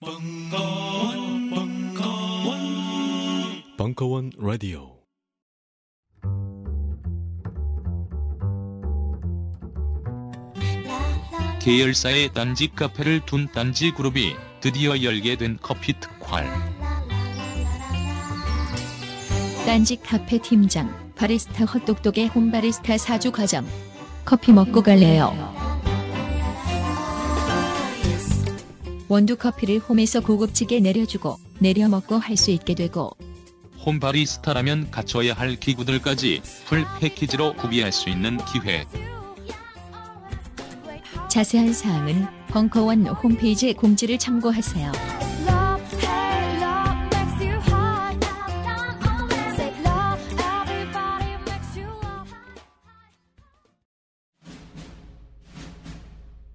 벙커원, 벙커원, 벙커원 라디오. 계열사의 딴지 카페를 둔 딴지 그룹이 드디어 열게 된 커피 특활. 딴지 카페 팀장, 바리스타 헛똑똑의 홈바리스타 사주 과정. 커피 먹고 갈래요. 원두 커피를 홈에서 고급지게 내려주고 내려 먹고 할 수 있게 되고 홈바리스타라면 갖춰야 할 기구들까지 풀 패키지로 구비할 수 있는 기회. 자세한 사항은 벙커원 홈페이지 공지를 참고하세요.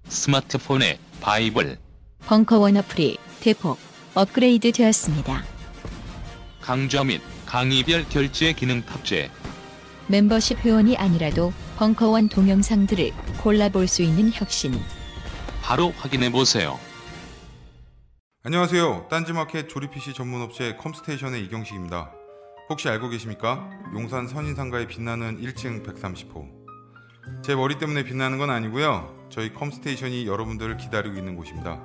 스마트폰의 바이블. 벙커원 어플이 대폭 업그레이드 되었습니다. 강좌 및 강의별 결제 기능 탑재. 멤버십 회원이 아니라도 벙커원 동영상들을 골라볼 수 있는 혁신. 바로 확인해 보세요. 안녕하세요. 딴지마켓 조립 PC 전문 업체 컴스테이션의 이경식입니다. 혹시 알고 계십니까? 용산 선인상가에 빛나는 1층 130호. 제 머리 때문에 빛나는 건 아니고요. 저희 컴스테이션이 여러분들을 기다리고 있는 곳입니다.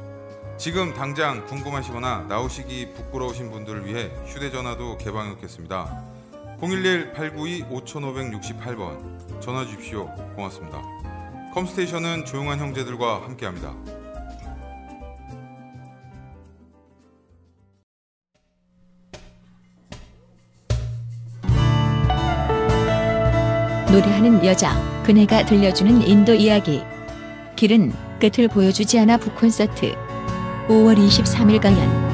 지금 당장 궁금하시거나 나오시기 부끄러우신 분들을 위해 휴대전화도 개방해 놓겠습니다. 011-892-5568번 전화 주십시오. 고맙습니다. 컴스테이션은 조용한 형제들과 함께합니다. 노래하는 여자, 그네가 들려주는 인도 이야기. 길은 끝을 보여주지 않아 북콘서트. 5월 23일 강연.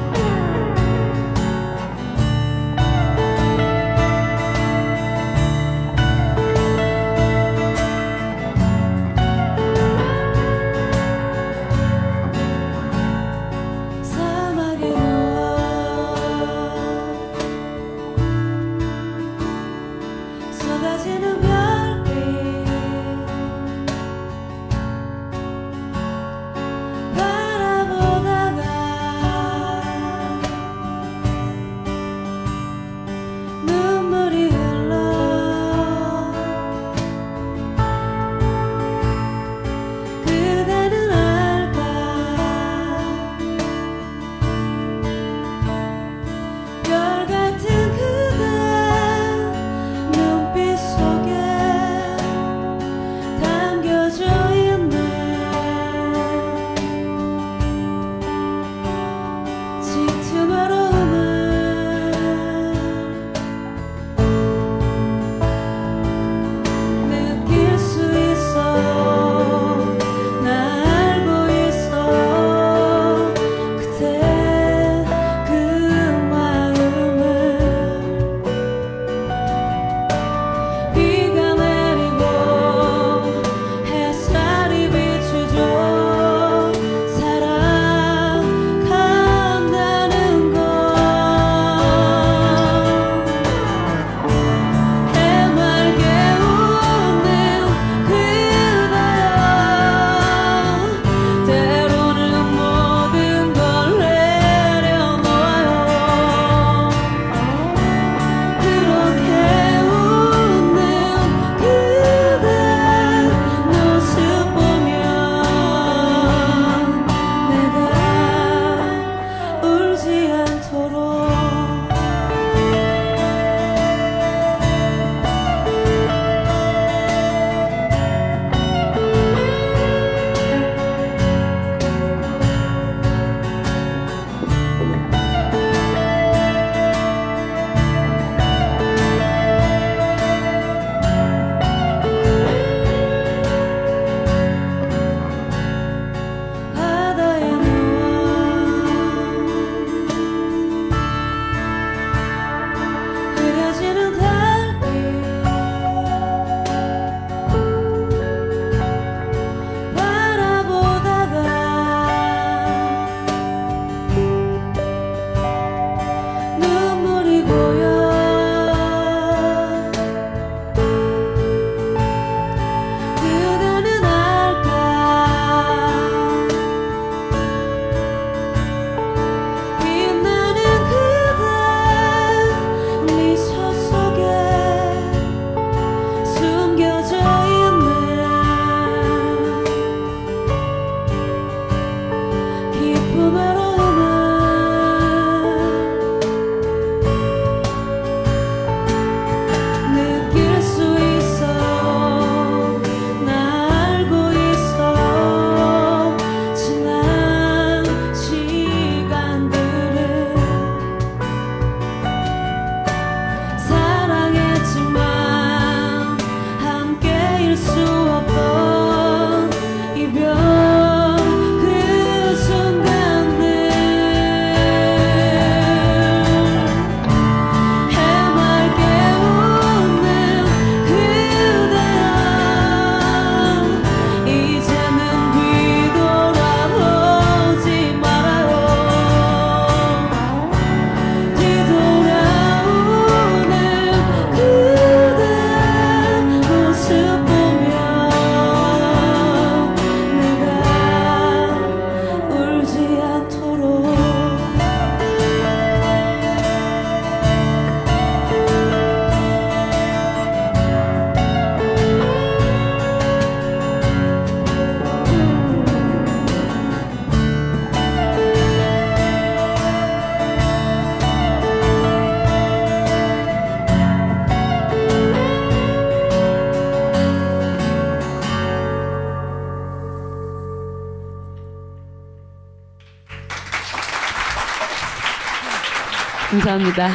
감사합니다.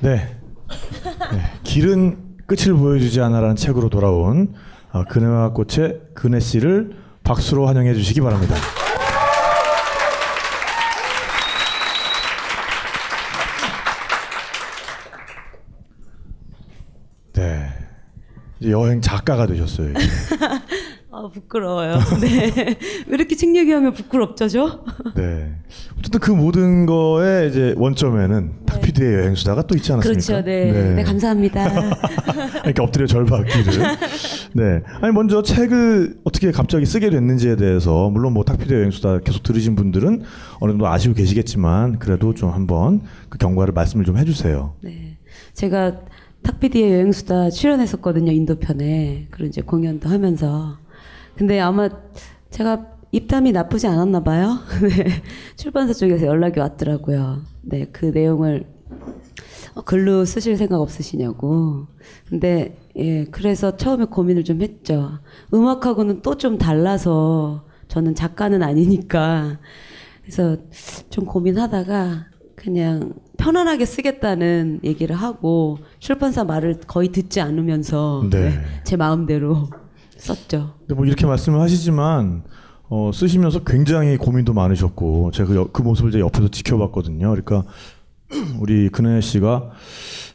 네. 네. 길은 끝을 보여주지 않아라는 책으로 돌아온 어, 그네와 꽃의 그네 씨를 박수로 환영해 주시기 바랍니다. 네. 여행 작가가 되셨어요. 아 부끄러워요. 네. 왜 이렇게 책 얘기하면 부끄럽죠, 저? 네. 어쨌든 그 모든 거에 이제 원점에는 탁피디의 여행 수다가 또 있지 않았습니까? 그렇죠. 네. 네, 감사합니다. 이렇게 엎드려 절받기를. 네. 아니 먼저 책을 어떻게 갑자기 쓰게 됐는지에 대해서 물론 뭐 탁피디 여행 수다 계속 들으신 분들은 어느 정도 아시고 계시겠지만 그래도 좀 한번 그 경과를 말씀을 좀 해주세요. 네. 제가 탁피디의 여행 수다 출연했었거든요, 인도 편에. 그리고 이제 공연도 하면서. 근데 아마 제가 입담이 나쁘지 않았나 봐요. 네. 출판사 쪽에서 연락이 왔더라고요. 네, 그 내용을 어, 글로 쓰실 생각 없으시냐고. 근데 예, 그래서 처음에 고민을 좀 했죠. 음악하고는 또 좀 달라서 저는 작가는 아니니까. 그래서 좀 고민하다가 그냥 편안하게 쓰겠다는 얘기를 하고 출판사 말을 거의 듣지 않으면서 네. 네, 제 마음대로 썼죠. 근데 뭐 이렇게 말씀을 하시지만 어, 쓰시면서 굉장히 고민도 많으셨고 제가 그, 여- 그 모습을 이제 옆에서 지켜봤거든요. 그러니까 우리 근혜 씨가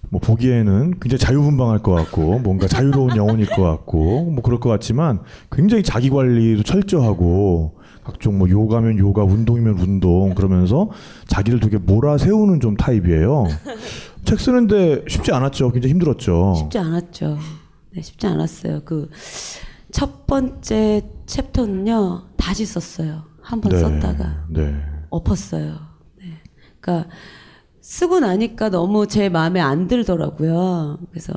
뭐 보기에는 굉장히 자유분방할 것 같고 뭔가 자유로운 영혼일 것 같고 뭐 그럴 것 같지만 굉장히 자기 관리도 철저하고 각종 뭐 요가면 요가 운동이면 운동 그러면서 자기를 되게 몰아세우는 좀 타입이에요. 책 쓰는데 쉽지 않았죠. 굉장히 힘들었죠. 쉽지 않았죠. 네, 쉽지 않았어요. 그 첫 번째 챕터는요 다시 썼어요. 한번 네, 썼다가 네. 엎었어요. 네. 그러니까 쓰고 나니까 너무 제 마음에 안 들더라고요. 그래서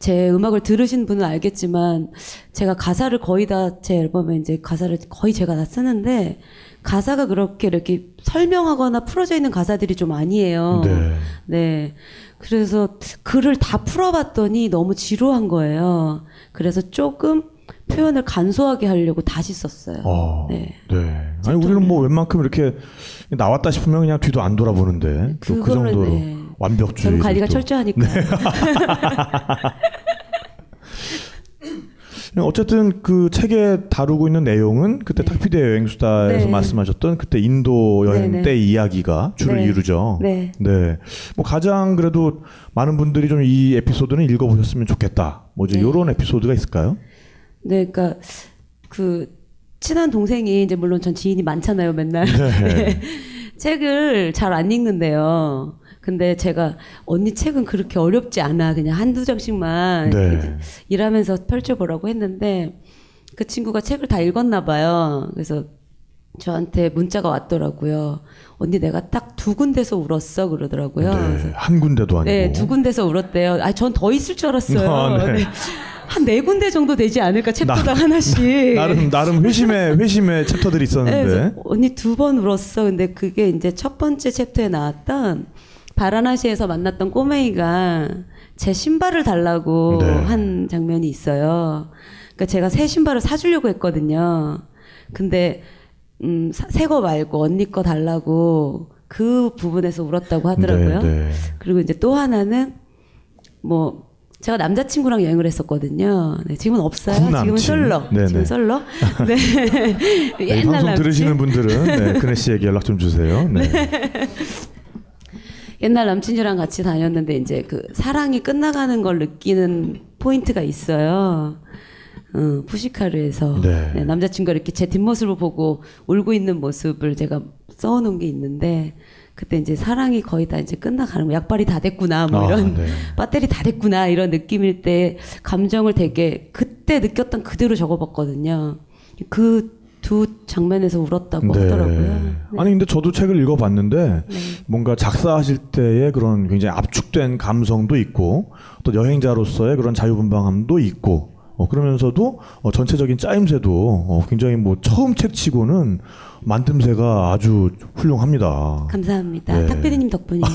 제 음악을 들으신 분은 알겠지만 제가 가사를 거의 다 제 앨범에 이제 가사를 거의 제가 다 쓰는데 가사가 그렇게 이렇게 설명하거나 풀어져 있는 가사들이 좀 아니에요. 네. 네. 그래서 글을 다 풀어봤더니 너무 지루한 거예요. 그래서 조금 표현을 간소하게 하려고 다시 썼어요. 어, 네. 네. 아니 우리는 뭐 웬만큼 이렇게 나왔다 싶으면 그냥 뒤도 안 돌아보는데 또그 정도로 네. 완벽주의. 저는 관리가 철저하니까. 어쨌든 그 책에 다루고 있는 내용은 그때 탁피디의 여행수다에서 네. 말씀하셨던 그때 인도 여행 네, 네. 때 이야기가 주를 네. 이루죠. 네. 네. 뭐 가장 그래도 많은 분들이 좀 이 에피소드는 읽어보셨으면 좋겠다. 뭐 이제 네. 이런 에피소드가 있을까요? 네, 그러니까 그 친한 동생이 이제 물론 전 지인이 많잖아요, 맨날. 네. 네. 책을 잘 안 읽는데요. 근데 제가 언니 책은 그렇게 어렵지 않아. 그냥 한두 장씩만 네. 일하면서 펼쳐보라고 했는데 그 친구가 책을 다 읽었나 봐요. 그래서 저한테 문자가 왔더라고요. 언니 내가 딱 두 군데서 울었어 그러더라고요. 그래서 네. 한 군데도 아니고. 네, 두 군데서 울었대요. 아, 전 더 있을 줄 알았어요. 아, 네. 네. 한네 군데 정도 되지 않을까 챕터당 하나씩. 나름 나름 회심의 회심의 챕터들이 네, 있었는데. 그래서 언니 두 번 울었어. 근데 그게 이제 첫 번째 챕터에 나왔던 바라나시에서 만났던 꼬맹이가 제 신발을 달라고 네. 한 장면이 있어요. 그러니까 제가 새 신발을 사주려고 했거든요. 근데 음, 새 거 말고 언니 거 달라고 그 부분에서 울었다고 하더라고요. 네, 네. 그리고 이제 또 하나는 뭐 제가 남자친구랑 여행을 했었거든요. 네, 지금은 없어요. 지금은 솔로. 네네. 지금 솔로. 네. 네, 이 옛날 방송 남친. 들으시는 분들은 네, 그네 씨에게 연락 좀 주세요. 네. 옛날 남친이랑 같이 다녔는데 이제 그 사랑이 끝나가는 걸 느끼는 포인트가 있어요. 어, 푸시카르에서 네. 네, 남자친구가 이렇게 제 뒷모습을 보고 울고 있는 모습을 제가 써놓은 게 있는데 그때 이제 사랑이 거의 다 이제 끝나가는 거 약발이 다 됐구나 뭐 아, 이런 네. 배터리 다 됐구나 이런 느낌일 때 감정을 되게 그때 느꼈던 그대로 적어봤거든요. 그 두 장면에서 울었다고 하더라고요. 네. 아니 근데 저도 책을 읽어봤는데 뭔가 작사하실 때의 그런 굉장히 압축된 감성도 있고 또 여행자로서의 그런 자유분방함도 있고 어, 그러면서도 어, 전체적인 짜임새도 어, 굉장히 뭐 처음 책치고는 만듦새가 아주 훌륭합니다. 감사합니다. 네. 탁피디님 덕분이에요.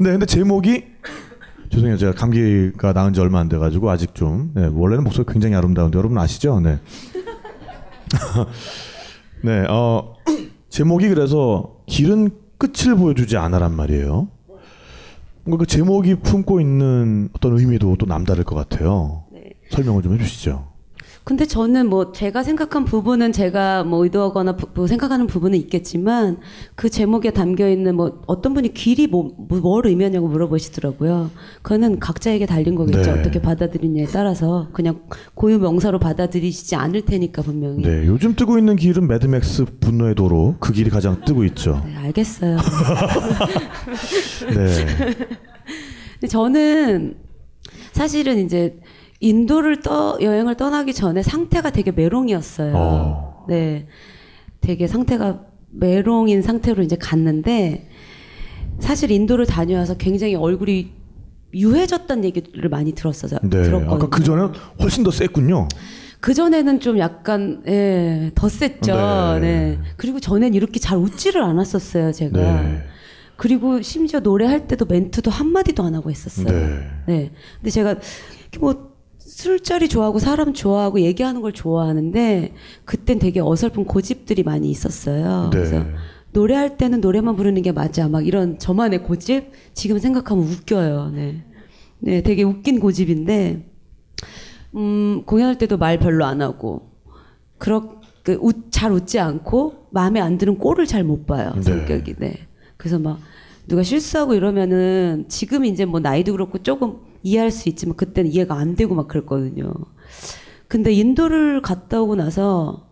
네, 근데 제목이 죄송해요. 제가 감기가 나은 지 얼마 안 돼가지고 아직 좀 네, 원래는 목소리 굉장히 아름다운데 여러분 아시죠? 네. 네, 어, 제목이 그래서 길은 끝을 보여주지 않아란 말이에요. 뭔가 그 제목이 품고 있는 어떤 의미도 또 남다를 것 같아요. 네. 설명을 좀 해주시죠. 근데 저는 뭐 제가 생각한 부분은 제가 뭐 의도하거나 부- 뭐 생각하는 부분은 있겠지만 그 제목에 담겨 있는 뭐 어떤 분이 길이 뭐, 뭐- 뭘 의미하냐고 물어보시더라고요. 그거는 각자에게 달린 거겠죠. 네. 어떻게 받아들이냐에 따라서 그냥 고유 명사로 받아들이시지 않을 테니까 분명히. 네, 요즘 뜨고 있는 길은 매드맥스 분노의 도로 그 길이 가장 뜨고 있죠. 네, 알겠어요. 네, 근데 저는 사실은 이제 인도를 떠 여행을 떠나기 전에 상태가 되게 메롱이었어요. 어. 네, 되게 상태가 메롱인 상태로 이제 갔는데 사실 인도를 다녀와서 굉장히 얼굴이 유해졌다는 얘기를 많이 들었어요. 네. 들었거든요. 아까 그 전에 훨씬 더 셌군요. 그 전에는 좀 약간 예, 더 셌죠. 네. 네. 그리고 전엔 이렇게 잘 웃지를 않았었어요, 제가. 네. 그리고 심지어 노래할 때도 멘트도 한 마디도 안 하고 했었어요. 네. 네. 근데 제가 뭐 술자리 좋아하고 사람 좋아하고 얘기하는 걸 좋아하는데 그땐 되게 어설픈 고집들이 많이 있었어요. 네. 그래서 노래할 때는 노래만 부르는 게 맞아. 막 이런 저만의 고집 지금 생각하면 웃겨요. 네. 네, 되게 웃긴 고집인데 음, 공연할 때도 말 별로 안 하고 그렇게 웃, 잘 웃지 않고 마음에 안 드는 꼴을 잘 못 봐요. 네. 성격이. 네. 그래서 막 누가 실수하고 이러면은 지금 이제 뭐 나이도 그렇고 조금 이해할 수 있지만 그때는 이해가 안 되고 막 그랬거든요. 근데 인도를 갔다 오고 나서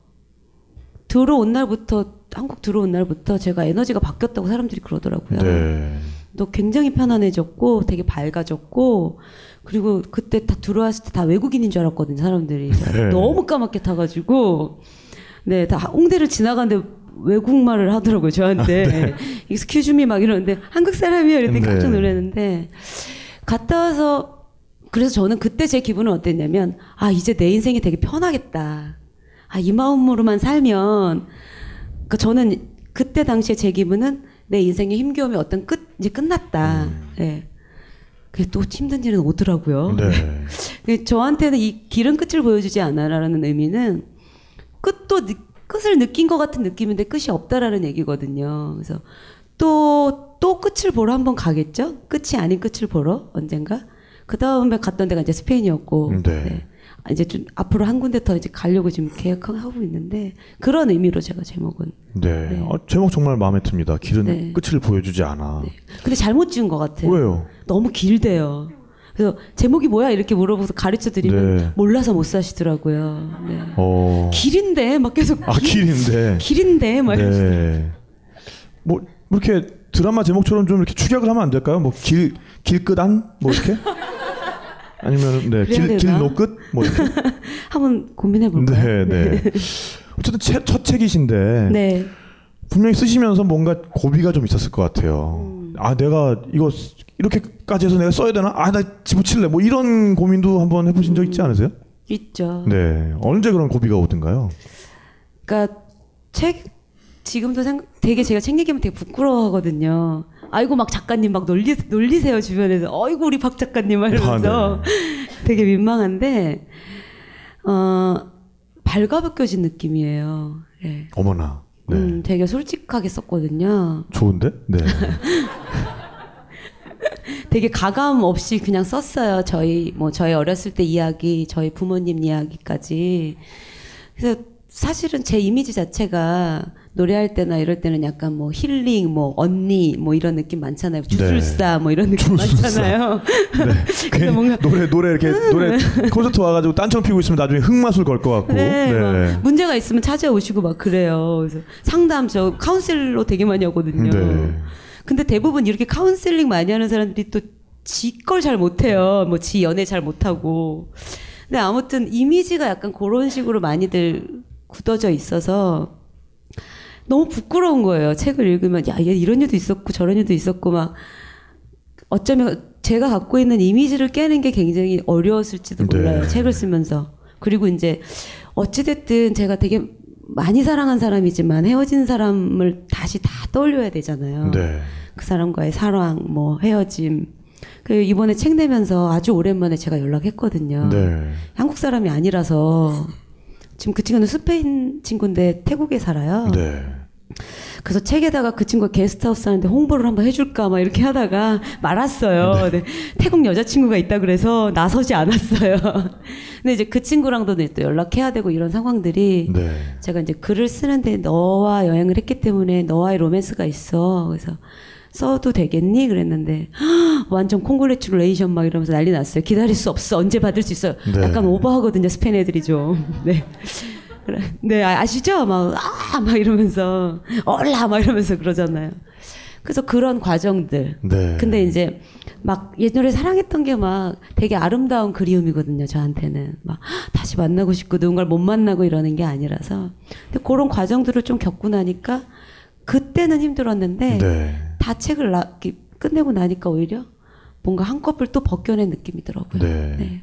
들어온 날부터 한국 들어온 날부터 제가 에너지가 바뀌었다고 사람들이 그러더라고요. 네. 너 굉장히 편안해졌고 되게 밝아졌고 그리고 그때 다 들어왔을 때 다 외국인인 줄 알았거든요 사람들이 네. 너무 까맣게 타가지고 네다 홍대를 지나가는데 외국말을 하더라고요 저한테 익스큐즈미 막 이러는데 한국 사람이야 이랬더니 네. 깜짝 놀랐는데 갔다 와서 그래서 저는 그때 제 기분은 어땠냐면 아 이제 내 인생이 되게 편하겠다 아 이 마음으로만 살면 그러니까 저는 그때 당시에 제 기분은 내 인생의 힘겨움이 어떤 끝 이제 끝났다. 예. 그게 또 힘든 일은 오더라고요. 네. 그 저한테는 이 길은 끝을 보여주지 않아라는 의미는 끝도 느- 끝을 느낀 것 같은 느낌인데 끝이 없다라는 얘기거든요. 그래서 또 또 끝을 보러 한번 가겠죠? 끝이 아닌 끝을 보러 언젠가. 그 다음에 갔던 데가 이제 스페인이었고. 네. 아, 이제 좀 앞으로 한 군데 더 이제 가려고 지금 계획하고 있는데 그런 의미로 제가 제목은. 네. 네. 어, 제목 정말 마음에 듭니다. 길은 네. 끝을 보여주지 않아. 근데 잘못 지은 것 같아요. 왜요? 너무 길대요. 그래서 제목이 뭐야 이렇게 물어보서 가르쳐 드리면 네. 몰라서 못 사시더라고요. 네. 어. 길인데 막 계속 아 길인데. 길인데 막. 네. 뭐 이렇게 드라마 제목처럼 좀 이렇게 축약을 하면 안 될까요? 뭐 길 길끝안 뭐 이렇게? 아니면 그래야 네길 되나? 길노끝 뭐 이렇게? 한번 고민해 볼까요? 네, 네. 어쨌든 첫, 첫 책이신데 네. 분명히 쓰시면서 뭔가 고비가 좀 있었을 것 같아요. 음. 아 내가 이거 쓰- 이렇게까지 해서 내가 써야 되나? 아 나 집어칠래. 뭐 이런 고민도 한번 해보신 적 있지 않으세요? 있죠. 네. 언제 그런 고비가 오든가요? 그러니까 책 지금도 생각 되게 제가 책 얘기하면 되게 부끄러워하거든요. 아이고 막 작가님 막 놀리 놀리세요 주변에서. 어이구 우리 박 작가님 막 이러면서 아, 되게 민망한데 어 발가벗겨진 느낌이에요. 예. 어머나. 네. 음, 되게 솔직하게 썼거든요. 좋은데? 네. 되게 가감 없이 그냥 썼어요. 저희 뭐 저희 어렸을 때 이야기, 저희 부모님 이야기까지. 그래서 사실은 제 이미지 자체가 노래할 때나 이럴 때는 약간 뭐 힐링, 뭐 언니, 뭐 이런 느낌 많잖아요. 주술사, 뭐 이런 느낌 네. 주술사. 많잖아요. 괜히 그래서 뭔가 노래 노래 이렇게 노래 콘서트 와가지고 딴청 피고 있으면 나중에 흑마술 걸 것 같고. 네, 막 문제가 있으면 찾아오시고 막 그래요. 그래서 상담 저 카운셀러 되게 많이 하거든요. 네. 근데 대부분 이렇게 카운셀링 많이 하는 사람들이 또 지 걸 잘 못해요. 뭐 지 연애 잘 못하고. 근데 아무튼 이미지가 약간 그런 식으로 많이들 굳어져 있어서 너무 부끄러운 거예요. 책을 읽으면 야, 얘 이런 일도 있었고 저런 일도 있었고 막 어쩌면 제가 갖고 있는 이미지를 깨는 게 굉장히 어려웠을지도 네. 몰라요. 책을 쓰면서. 그리고 이제 어찌 됐든 제가 되게 많이 사랑한 사람이지만 헤어진 사람을 다시 다 떠올려야 되잖아요. 네. 그 사람과의 사랑, 뭐 헤어짐. 그 이번에 책 내면서 아주 오랜만에 제가 연락했거든요. 네. 한국 사람이 아니라서 지금 그 친구는 스페인 친구인데 태국에 살아요. 네. 그래서 책에다가 그 친구가 게스트하우스 하는데 홍보를 한번 해줄까 막 이렇게 하다가 말았어요. 네. 태국 여자친구가 있다 그래서 나서지 않았어요. 근데 이제 그 친구랑도 또 연락해야 되고 이런 상황들이 네. 제가 이제 글을 쓰는데 너와 여행을 했기 때문에 너와의 로맨스가 있어. 그래서 써도 되겠니? 그랬는데 "헉, 완전 congratulation 막 이러면서 난리 났어요. 기다릴 수 없어. 언제 받을 수 있어요. 네. 약간 오버하거든요. 스페인 애들이 좀. 네. 네, 아- 아시죠? 막, 아! 막 이러면서, 올라! 막 이러면서 그러잖아요. 그래서 그런 과정들. 네. 근데 이제 막 예전에 사랑했던 게 막 되게 아름다운 그리움이거든요, 저한테는. 막 다시 만나고 싶고 누군가를 못 만나고 이러는 게 아니라서. 근데 그런 과정들을 좀 겪고 나니까 그때는 힘들었는데 네. 다 책을 나, 끝내고 나니까 오히려 뭔가 한꺼풀 또 벗겨낸 느낌이더라고요. 네.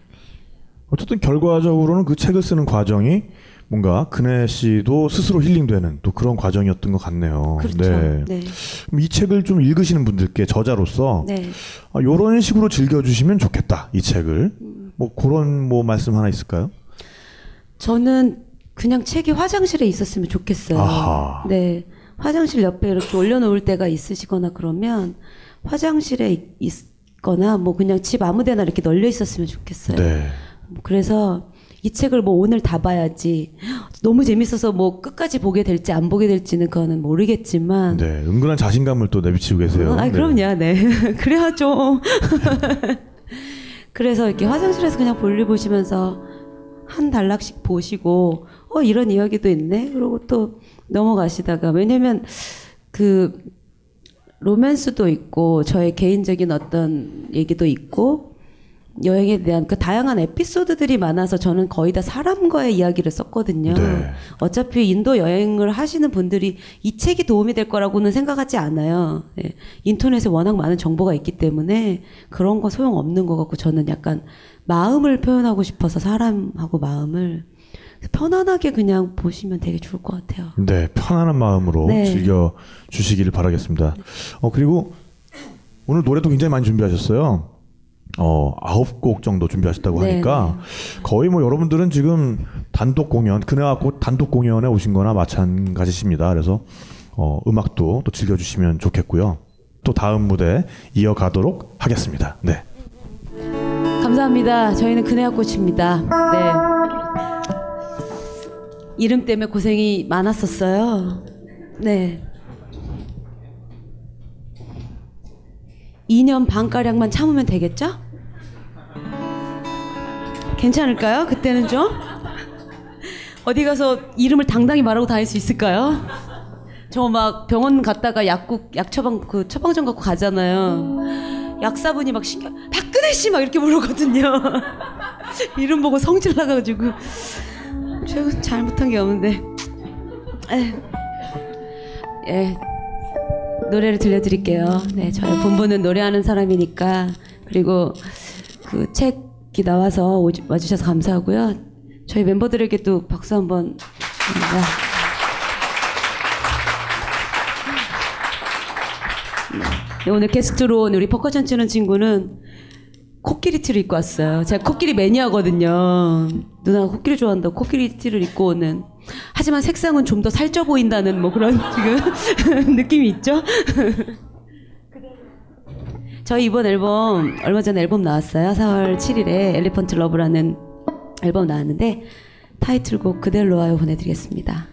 어쨌든 결과적으로는 그 책을 쓰는 과정이 뭔가 근혜 씨도 스스로 힐링되는 또 그런 과정이었던 것 같네요. 그렇죠. 네. 네. 그럼 이 책을 좀 읽으시는 분들께 저자로서 네. 아, 이런 식으로 즐겨주시면 좋겠다 이 책을 음. 뭐 그런 뭐 말씀 하나 있을까요? 저는 그냥 책이 화장실에 있었으면 좋겠어요. 아하. 네. 화장실 옆에 이렇게 올려놓을 때가 있으시거나 그러면 화장실에 있- 있거나 뭐 그냥 집 아무데나 이렇게 널려 있었으면 좋겠어요. 네. 그래서 이 책을 뭐 오늘 다 봐야지 너무 재밌어서 뭐 끝까지 보게 될지 안 보게 될지는 그거는 모르겠지만 네. 은근한 자신감을 또 내비치고 계세요. 아, 네. 그럼요. 네. 그래야 죠. 그래서 이렇게 화장실에서 그냥 볼일 보시면서 한 단락씩 보시고 어 이런 이야기도 있네. 그러고 또 넘어가시다가 왜냐면 그 로맨스도 있고 저의 개인적인 어떤 얘기도 있고 여행에 대한 그 다양한 에피소드들이 많아서 저는 거의 다 사람과의 이야기를 썼거든요. 네. 어차피 인도 여행을 하시는 분들이 이 책이 도움이 될 거라고는 생각하지 않아요. 예. 인터넷에 워낙 많은 정보가 있기 때문에 그런 거 소용 없는 것 같고 저는 약간 마음을 표현하고 싶어서 사람하고 마음을 편안하게 그냥 보시면 되게 좋을 것 같아요. 네, 편안한 마음으로 네. 즐겨 주시기를 바라겠습니다. 어 그리고 오늘 노래도 굉장히 많이 준비하셨어요. 어 아홉 곡 정도 준비하셨다고 네, 하니까 거의 뭐 여러분들은 지금 단독 공연 그네와 곧 단독 공연에 오신거나 마찬가지십니다. 그래서 어 음악도 또 즐겨주시면 좋겠고요. 또 다음 무대 이어가도록 하겠습니다. 네. 감사합니다. 저희는 그네와 꽃입니다. 네. 이름 때문에 고생이 많았었어요. 네. 2년 반가량만 참으면 되겠죠? 괜찮을까요? 그때는 좀? 어디 가서 이름을 당당히 말하고 다닐 수 있을까요? 저 막 병원 갔다가 약국, 약 처방, 그 처방전 갖고 가잖아요. 약사분이 막 신경, 박근혜 씨 막 이렇게 부르거든요. 이름 보고 성질 나가지고. 제가 잘못한 게 없는데. 에. 예. 노래를 들려드릴게요. 네, 저희 본부는 노래하는 사람이니까. 그리고 그 책이 나와서 오주- 와주셔서 감사하고요. 저희 멤버들에게도 박수 한번 드립니다. 네, 오늘 게스트로 온 우리 퍼커션 치는 친구는 코끼리 티를 입고 왔어요. 제가 코끼리 매니아거든요. 누나가 코끼리 좋아한다고 코끼리 티를 입고 오는. 하지만 색상은 좀 더 살쪄 보인다는 뭐 그런 지금 느낌이 있죠? 저희 이번 앨범 얼마 전에 앨범 나왔어요. 4월 7일에 Elephant Love라는 앨범 나왔는데 타이틀곡 그댈 놓아요 보내드리겠습니다.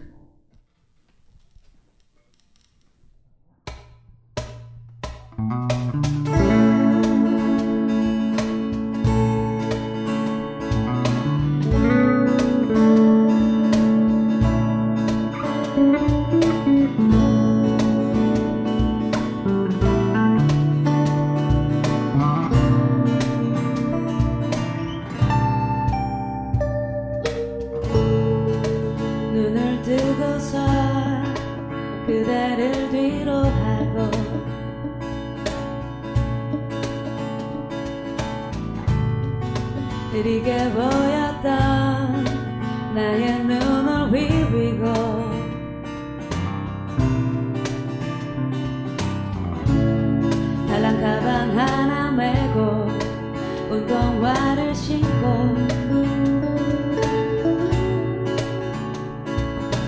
흐리게 보였던 나의 눈을 비비고. 달랑 가방 하나 메고 운동화를 신고.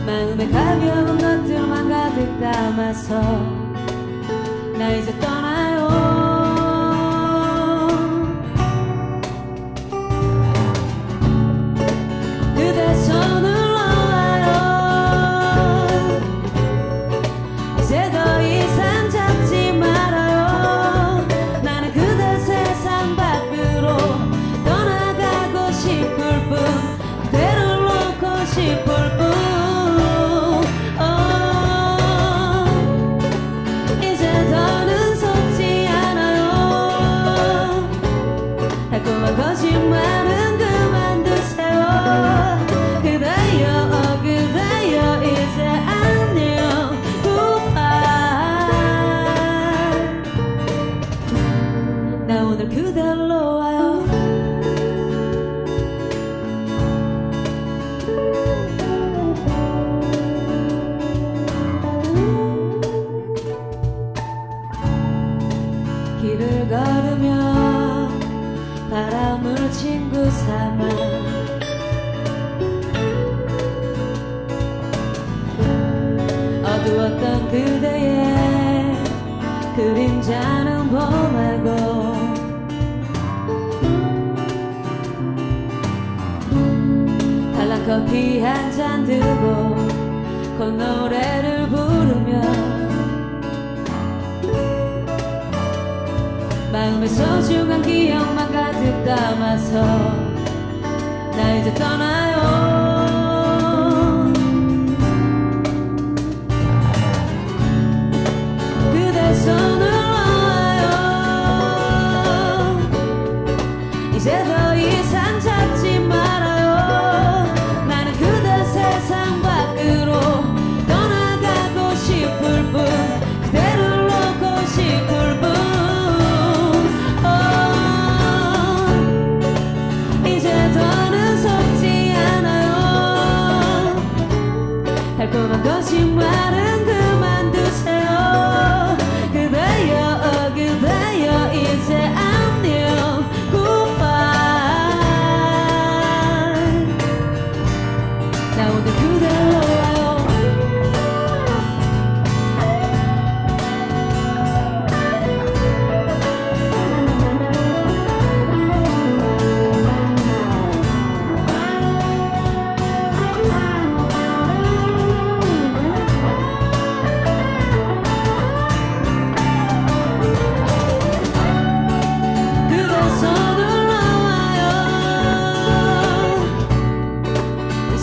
마음에 가벼운 것들만 가득 담아서 나 이제 떠나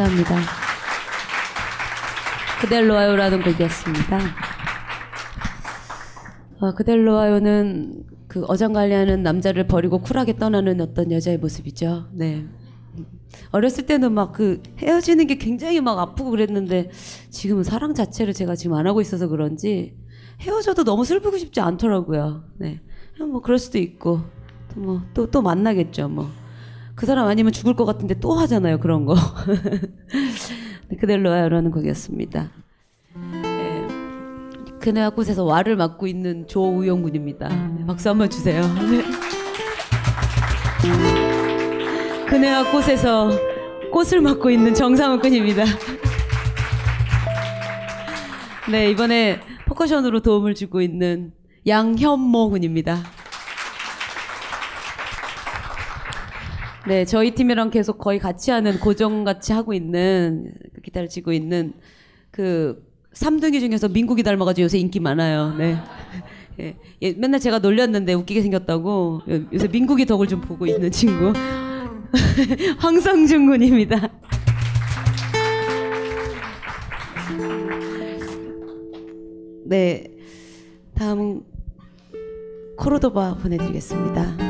감사합니다. 그댈로 와요라는 곡이었습니다. 어, 그댈로 와요는 그 어장관리하는 남자를 버리고 쿨하게 떠나는 어떤 여자의 모습이죠. 네. 어렸을 때는 막 그 헤어지는 게 굉장히 막 아프고 그랬는데 지금은 사랑 자체를 제가 지금 안 하고 있어서 그런지 헤어져도 너무 슬프고 싶지 않더라고요. 네. 뭐 그럴 수도 있고 또뭐또또 만나겠죠. 뭐. 그 사람 아니면 죽을 것 같은데 또 하잖아요. 그런 거. 네, 그대로 와요라는 곡이었습니다. 네. 그네와 꽃에서 와를 맡고 있는 조우영 군입니다. 네, 박수 한번 주세요. 네. 그네와 꽃에서 꽃을 맡고 있는 정상훈 군입니다. 네, 이번에 퍼커션으로 도움을 주고 있는 양현모 군입니다. 네, 저희 팀이랑 계속 거의 같이 하는 고정 같이 하고 있는 그 기타를 치고 있는 그 삼둥이 중에서 민국이 닮아가지고 요새 인기 많아요. 네. 예, 예, 맨날 제가 놀렸는데 웃기게 생겼다고 요- 요새 민국이 덕을 좀 보고 있는 친구 황성준 군입니다. 네, 다음은 코르도바 보내드리겠습니다.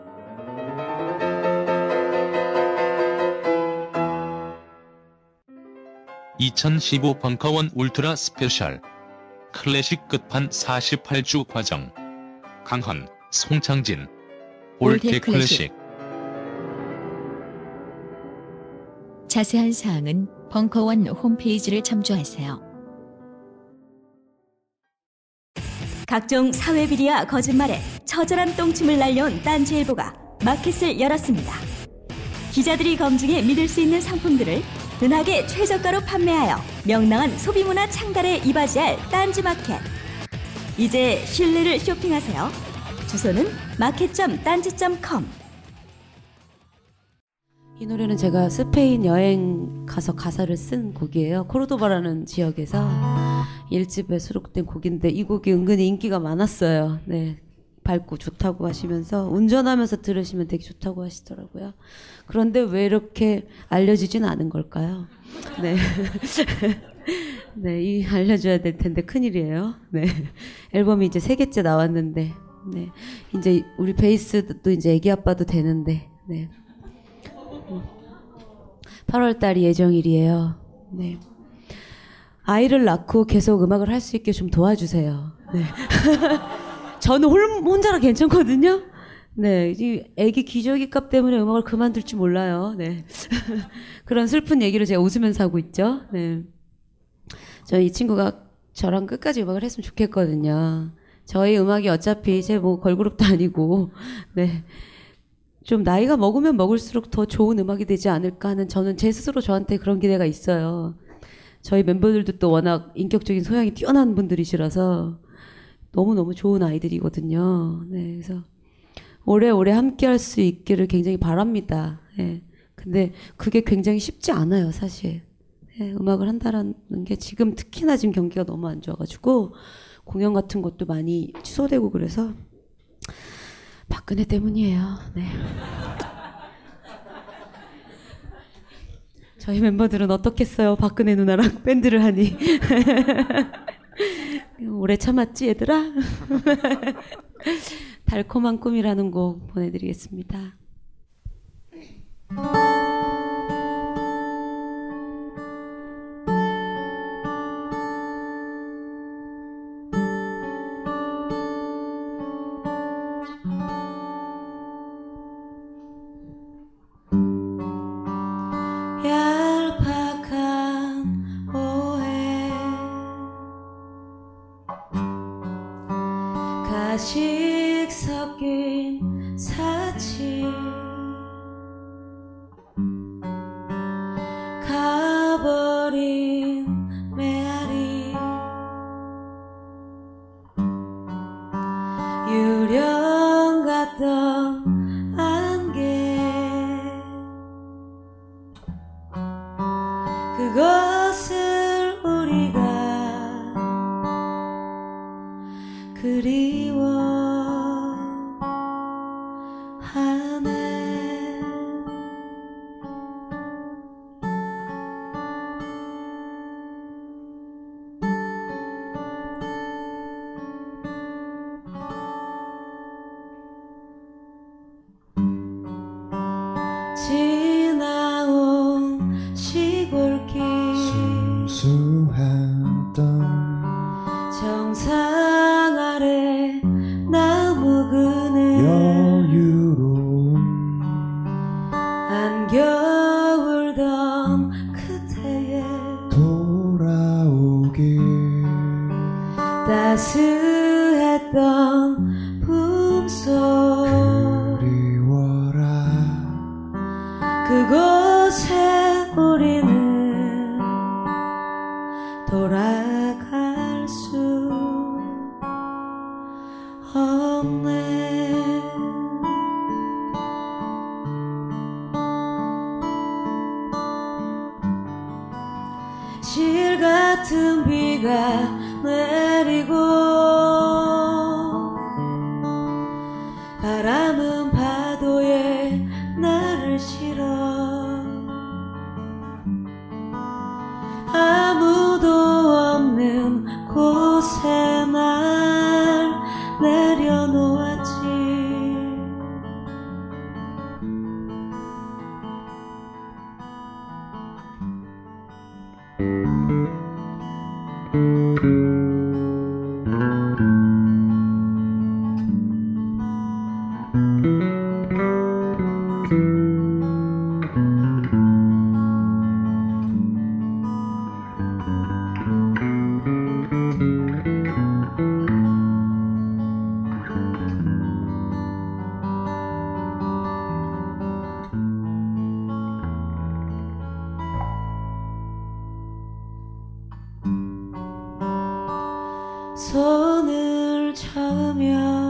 2015 벙커원 울트라 스페셜. 클래식 끝판 48주 과정. 강헌, 송창진. old old 클래식. 자세한 사항은 벙커원 홈페이지를 참조하세요. 각종 사회 비리와 거짓말에 처절한 똥침을 날려온 딴지일보가 마켓을 열었습니다. 기자들이 검증해 믿을 수 있는 상품들을 은하계 최저가로 판매하여 명랑한 소비문화 창달에 이바지할 딴지마켓. 이제 신뢰를 쇼핑하세요. 주소는 마켓.딴지.com 이 노래는 제가 스페인 여행 가서 가사를 쓴 곡이에요. 코르도바라는 지역에서 1집에 수록된 곡인데 이 곡이 은근히 인기가 많았어요. 네. 밝고 좋다고 하시면서 운전하면서 들으시면 되게 좋다고 하시더라고요. 그런데 왜 이렇게 알려지진 않은 걸까요? 네. 네, 이 알려줘야 될 텐데 큰일이에요. 네. 앨범이 이제 세 개째 나왔는데, 네. 이제 우리 베이스도 이제 애기 아빠도 되는데, 네. 8월 달이 예정일이에요. 네. 아이를 낳고 계속 음악을 할 수 있게 좀 도와주세요. 네. 저는 홀, 혼자라 괜찮거든요. 네, 이 아기 기저귀 값 때문에 음악을 그만둘지 몰라요. 네. 그런 슬픈 얘기를 제가 웃으면서 하고 있죠. 네. 저 이 친구가 저랑 끝까지 음악을 했으면 좋겠거든요. 저희 음악이 어차피 제 뭐 걸그룹도 아니고, 네. 좀 나이가 먹으면 먹을수록 더 좋은 음악이 되지 않을까 하는 저는 제 스스로 저한테 그런 기대가 있어요. 저희 멤버들도 또 워낙 인격적인 소양이 뛰어난 분들이시라서 너무너무 좋은 아이들이거든요. 네, 그래서 오래오래 함께 할 수 있기를 굉장히 바랍니다. 예. 근데 그게 굉장히 쉽지 않아요, 사실. 예, 음악을 한다라는 게 지금 특히나 지금 경기가 너무 안 좋아가지고 공연 같은 것도 많이 취소되고 그래서 박근혜 때문이에요. 네. 저희 멤버들은 어떻겠어요? 박근혜 누나랑 밴드를 하니. 오래 참았지, 얘들아? 달콤한 꿈이라는 곡 보내드리겠습니다. 유 손을 잡으면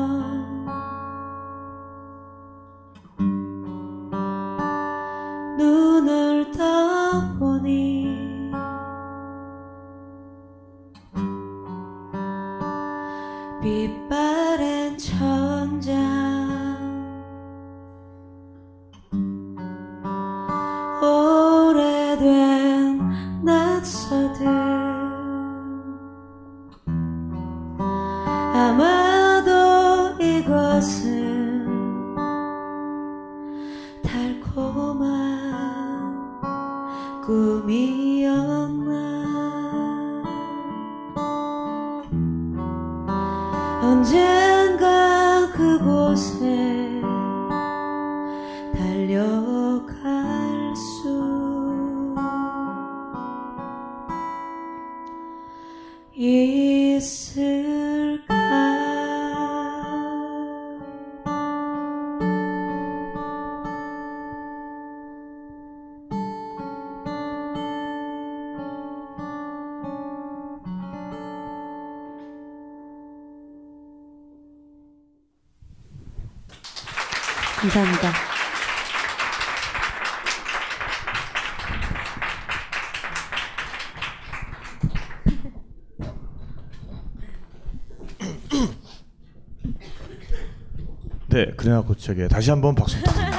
그래야 고책에 다시 한번 박수 부탁드립니다.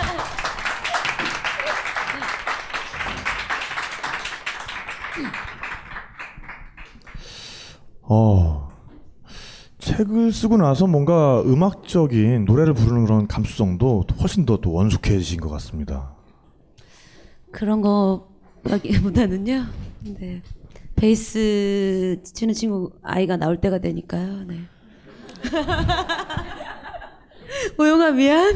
어, 책을 쓰고 나서 뭔가 음악적인 노래를 부르는 그런 감수성도 훨씬 더 또 원숙해진 것 같습니다. 그런 거보다는요. 네. 베이스 치는 친구 아이가 나올 때가 되니까요. 네. 오영아 미안.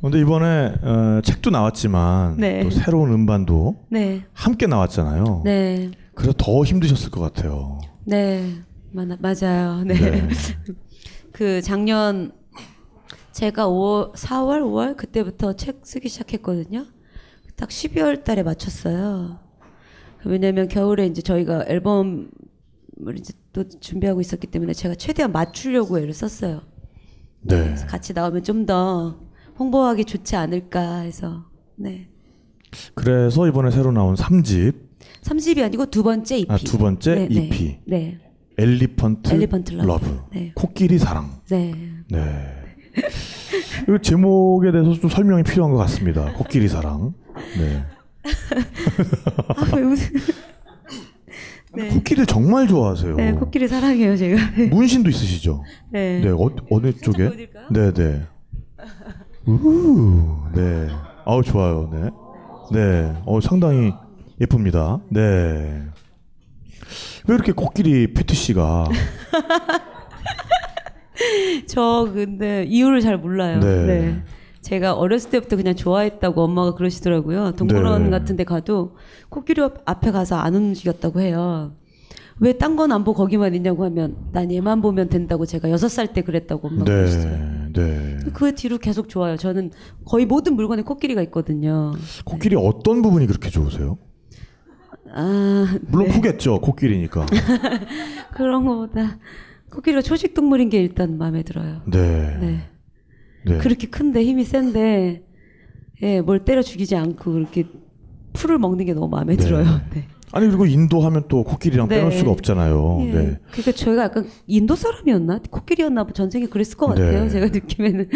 근데 이번에 어, 책도 나왔지만 네. 또 새로운 음반도 네. 함께 나왔잖아요. 네. 그래서 더 힘드셨을 것 같아요. 네. 마, 맞아요. 네. 네. 그 작년 제가 5월, 4월, 5월 그때부터 책 쓰기 시작했거든요. 딱 12월 달에 맞췄어요. 왜냐면 겨울에 이제 저희가 앨범을 이제 또 준비하고 있었기 때문에 제가 최대한 맞추려고 애를 썼어요. 네. 같이 나오면 좀 더 홍보하기 좋지 않을까 해서 네. 그래서 이번에 새로 나온 3집 3집이 아니고 두 번째 EP. 아, 두 번째 네, 네. EP. 네. Elephant, Elephant Love. Love. 네. 코끼리 사랑. 네. 네. 이 제목에 대해서 좀 설명이 필요한 것 같습니다. 코끼리 사랑. 네. 아, 근데 코끼리를 정말 좋아하세요. 네, 코끼리 사랑해요, 제가. 네. 문신도 있으시죠? 네. 어, 어느 쪽에? 네, 네. 우, 네. 아우 좋아요. 네. 네. 어 상당히 예쁩니다. 네. 왜 이렇게 코끼리 패티시가 저 근데 이유를 잘 몰라요. 네. 네. 제가 어렸을 때부터 그냥 좋아했다고 엄마가 그러시더라고요. 동물원 네. 같은 데 가도 코끼리 앞- 앞에 가서 안 움직였다고 해요. 왜 딴 건 안 보고 거기만 있냐고 하면 난 얘만 보면 된다고 제가 여섯 살 때 그랬다고 엄마가 그러시더라고요. 네. 네. 그 뒤로 계속 좋아요. 저는 거의 모든 물건에 코끼리가 있거든요. 코끼리 어떤 부분이 그렇게 좋으세요? 아, 물론 크겠죠. 코끼리니까. 그런 거보다 코끼리가 초식 동물인 게 일단 마음에 들어요. 네. 네. 네. 그렇게 큰데 힘이 센데 예, 뭘 때려 죽이지 않고 그렇게 풀을 먹는 게 너무 마음에 네. 들어요. 네. 아니 그리고 인도 하면 또 코끼리랑 네. 빼놓을 수가 없잖아요. 예. 네. 그러니까 저희가 약간 인도 사람이었나? 코끼리였나? 봐. 전생에 그랬을 것 같아요. 네. 제가 느낌에는.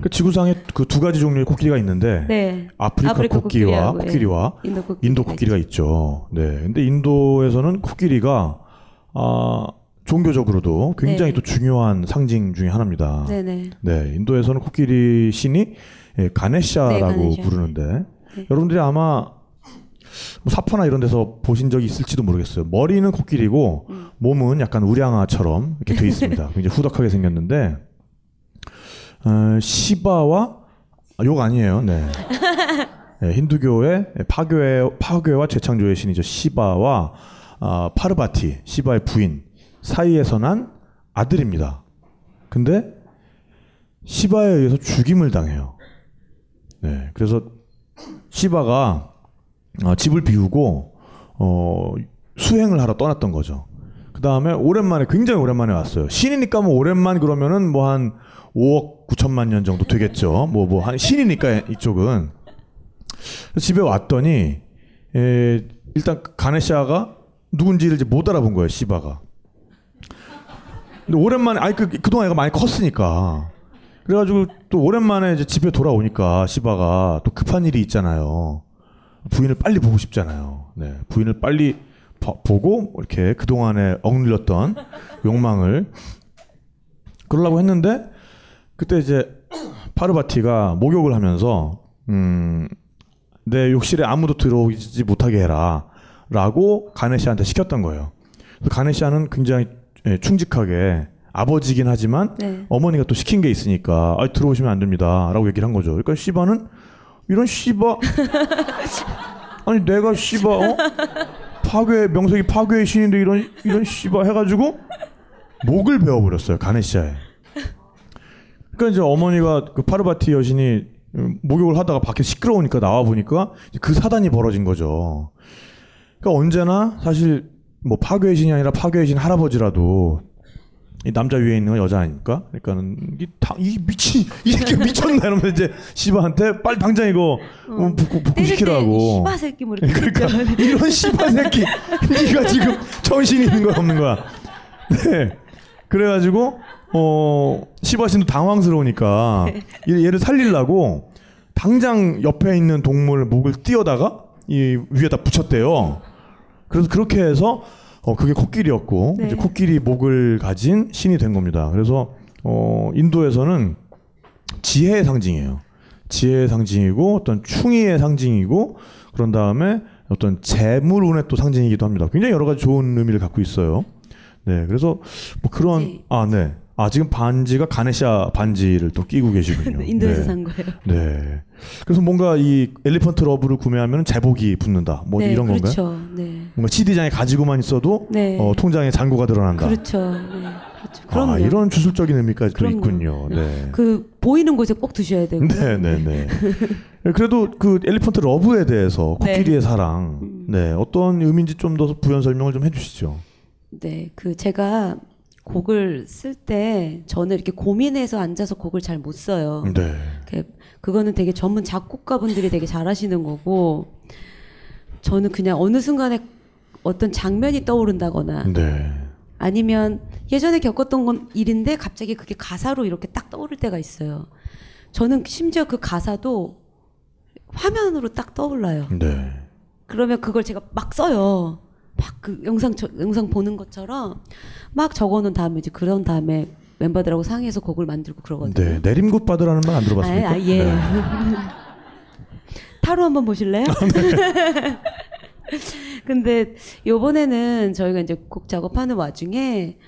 그 지구상에 그 두 가지 종류의 코끼리가 있는데 네. 아프리카, 아프리카 코끼리와 코끼리하고, 예. 코끼리와 인도 코끼리가 인도 코끼리가 있죠. 네. 근데 인도에서는 코끼리가 아 종교적으로도 굉장히 네. 또 중요한 상징 중에 하나입니다. 네네. 네, 인도에서는 코끼리 신이 예, 가네샤라고 네, 가네샤. 부르는데 네. 여러분들이 아마 뭐 사퍼나 이런 데서 보신 적이 있을지도 모르겠어요. 머리는 코끼리고 몸은 약간 우량아처럼 이렇게 돼 있습니다. 굉장히 후덕하게 생겼는데 어, 시바와 아, 욕 아니에요. 네. 네, 힌두교의 파괴 파괴와 재창조의 신이죠 시바와 아, 파르바티 시바의 부인 사이에서 난 아들입니다. 근데 시바에 의해서 죽임을 당해요. 네, 그래서 시바가 어, 집을 비우고 어, 수행을 하러 떠났던 거죠. 그 다음에 오랜만에 굉장히 오랜만에 왔어요. 신이니까 뭐 오랜만 그러면은 뭐 한 5억 9천만 년 정도 되겠죠. 뭐 뭐 한 신이니까 이쪽은 집에 왔더니 에, 일단 가네샤가 누군지를 이제 못 알아본 거예요. 시바가. 근데 오랜만에 아니 그 그동안 얘가 많이 컸으니까 그래가지고 또 오랜만에 이제 집에 돌아오니까 시바가 또 급한 일이 있잖아요. 부인을 빨리 보고 싶잖아요. 네, 부인을 빨리 봐- 보고 이렇게 그 동안에 억눌렸던 욕망을 그러려고 했는데 그때 이제 파르바티가 목욕을 하면서 음, 내 욕실에 아무도 들어오지 못하게 해라라고 가네시아한테 시켰던 거예요. 가네시아는 굉장히 예, 충직하게 아버지긴 하지만 네. 어머니가 또 시킨 게 있으니까 아, 들어오시면 안 됩니다라고 얘기를 한 거죠. 그러니까 시바는 이런 시바 아니 내가 시바 어? 파괴 명색이 파괴의 신인데 이런 이런 시바 해가지고 목을 베어버렸어요 가네시아에. 그러니까 이제 어머니가 그 파르바티 여신이 음, 목욕을 하다가 밖에 시끄러우니까 나와 보니까 그 사단이 벌어진 거죠. 그러니까 언제나 사실 뭐 파괴의 신이 아니라 파괴의 신 할아버지라도 이 남자 위에 있는 건 여자 아닙니까? 그러니까는 이, 다, 이 미친 이 새끼 미쳤나 이러면서 이제 시바한테 빨리 당장 이거 어, 복구, 복구 시키라고. 시바 새끼 뭐 이렇게 그러니까. 이런 씨발 새끼 네가 지금 정신이 있는 거야 없는 거야 네 그래가지고 어 시바신도 당황스러우니까 얘- 얘를 살리려고 당장 옆에 있는 동물 목을 띄어다가 이 위에다 붙였대요 그래서 그렇게 해서 어 그게 코끼리였고 네. 이제 코끼리 목을 가진 신이 된 겁니다 그래서 어 인도에서는 지혜의 상징이에요. 지혜의 상징이고 어떤 충의의 상징이고 그런 다음에 어떤 재물운의 또 상징이기도 합니다. 굉장히 여러 가지 좋은 의미를 갖고 있어요. 네, 그래서 뭐 그런 아 네. 아 지금 반지가 가네샤 반지를 또 끼고 계시군요. 인도에서 네. 산 거예요. 네. 그래서 뭔가 이 Elephant Love를 구매하면 재복이 붙는다. 뭐 네, 이런 건가요? 그렇죠. 네. 뭔가 CD장에 가지고만 있어도 네. 어, 통장에 잔고가 늘어난다. 그렇죠. 네. 그렇죠. 그럼요. 아, 이런 주술적인 의미까지 또 그럼요. 있군요. 네. 그 보이는 곳에 꼭 두셔야 되고. 네, 네, 네. 그래도 그 엘리펀트 러브에 대해서 네. 코끼리의 사랑, 네 어떤 의미인지 좀 더 부연 설명을 좀 해주시죠. 네, 그 제가 곡을 쓸 때 저는 이렇게 고민해서 앉아서 곡을 잘 못 써요. 네. 그- 그거는 되게 전문 작곡가분들이 되게 잘하시는 거고 저는 그냥 어느 순간에 어떤 장면이 떠오른다거나 네. 아니면 예전에 겪었던 건 일인데 갑자기 그게 가사로 이렇게 딱 떠오를 때가 있어요. 저는 심지어 그 가사도 화면으로 딱 떠올라요. 네. 그러면 그걸 제가 막 써요. 막 그 영상 저- 영상 보는 것처럼 막 적어놓은 다음에 이제 그런 다음에 멤버들하고 상의해서 곡을 만들고 그러거든요. 네. 내림굿 바드라는 말 안 들어봤습니까? 아, 아, 예. 네. 타로 한번 보실래요? 근데 요번에는 저희가 이제 곡 작업하는 와중에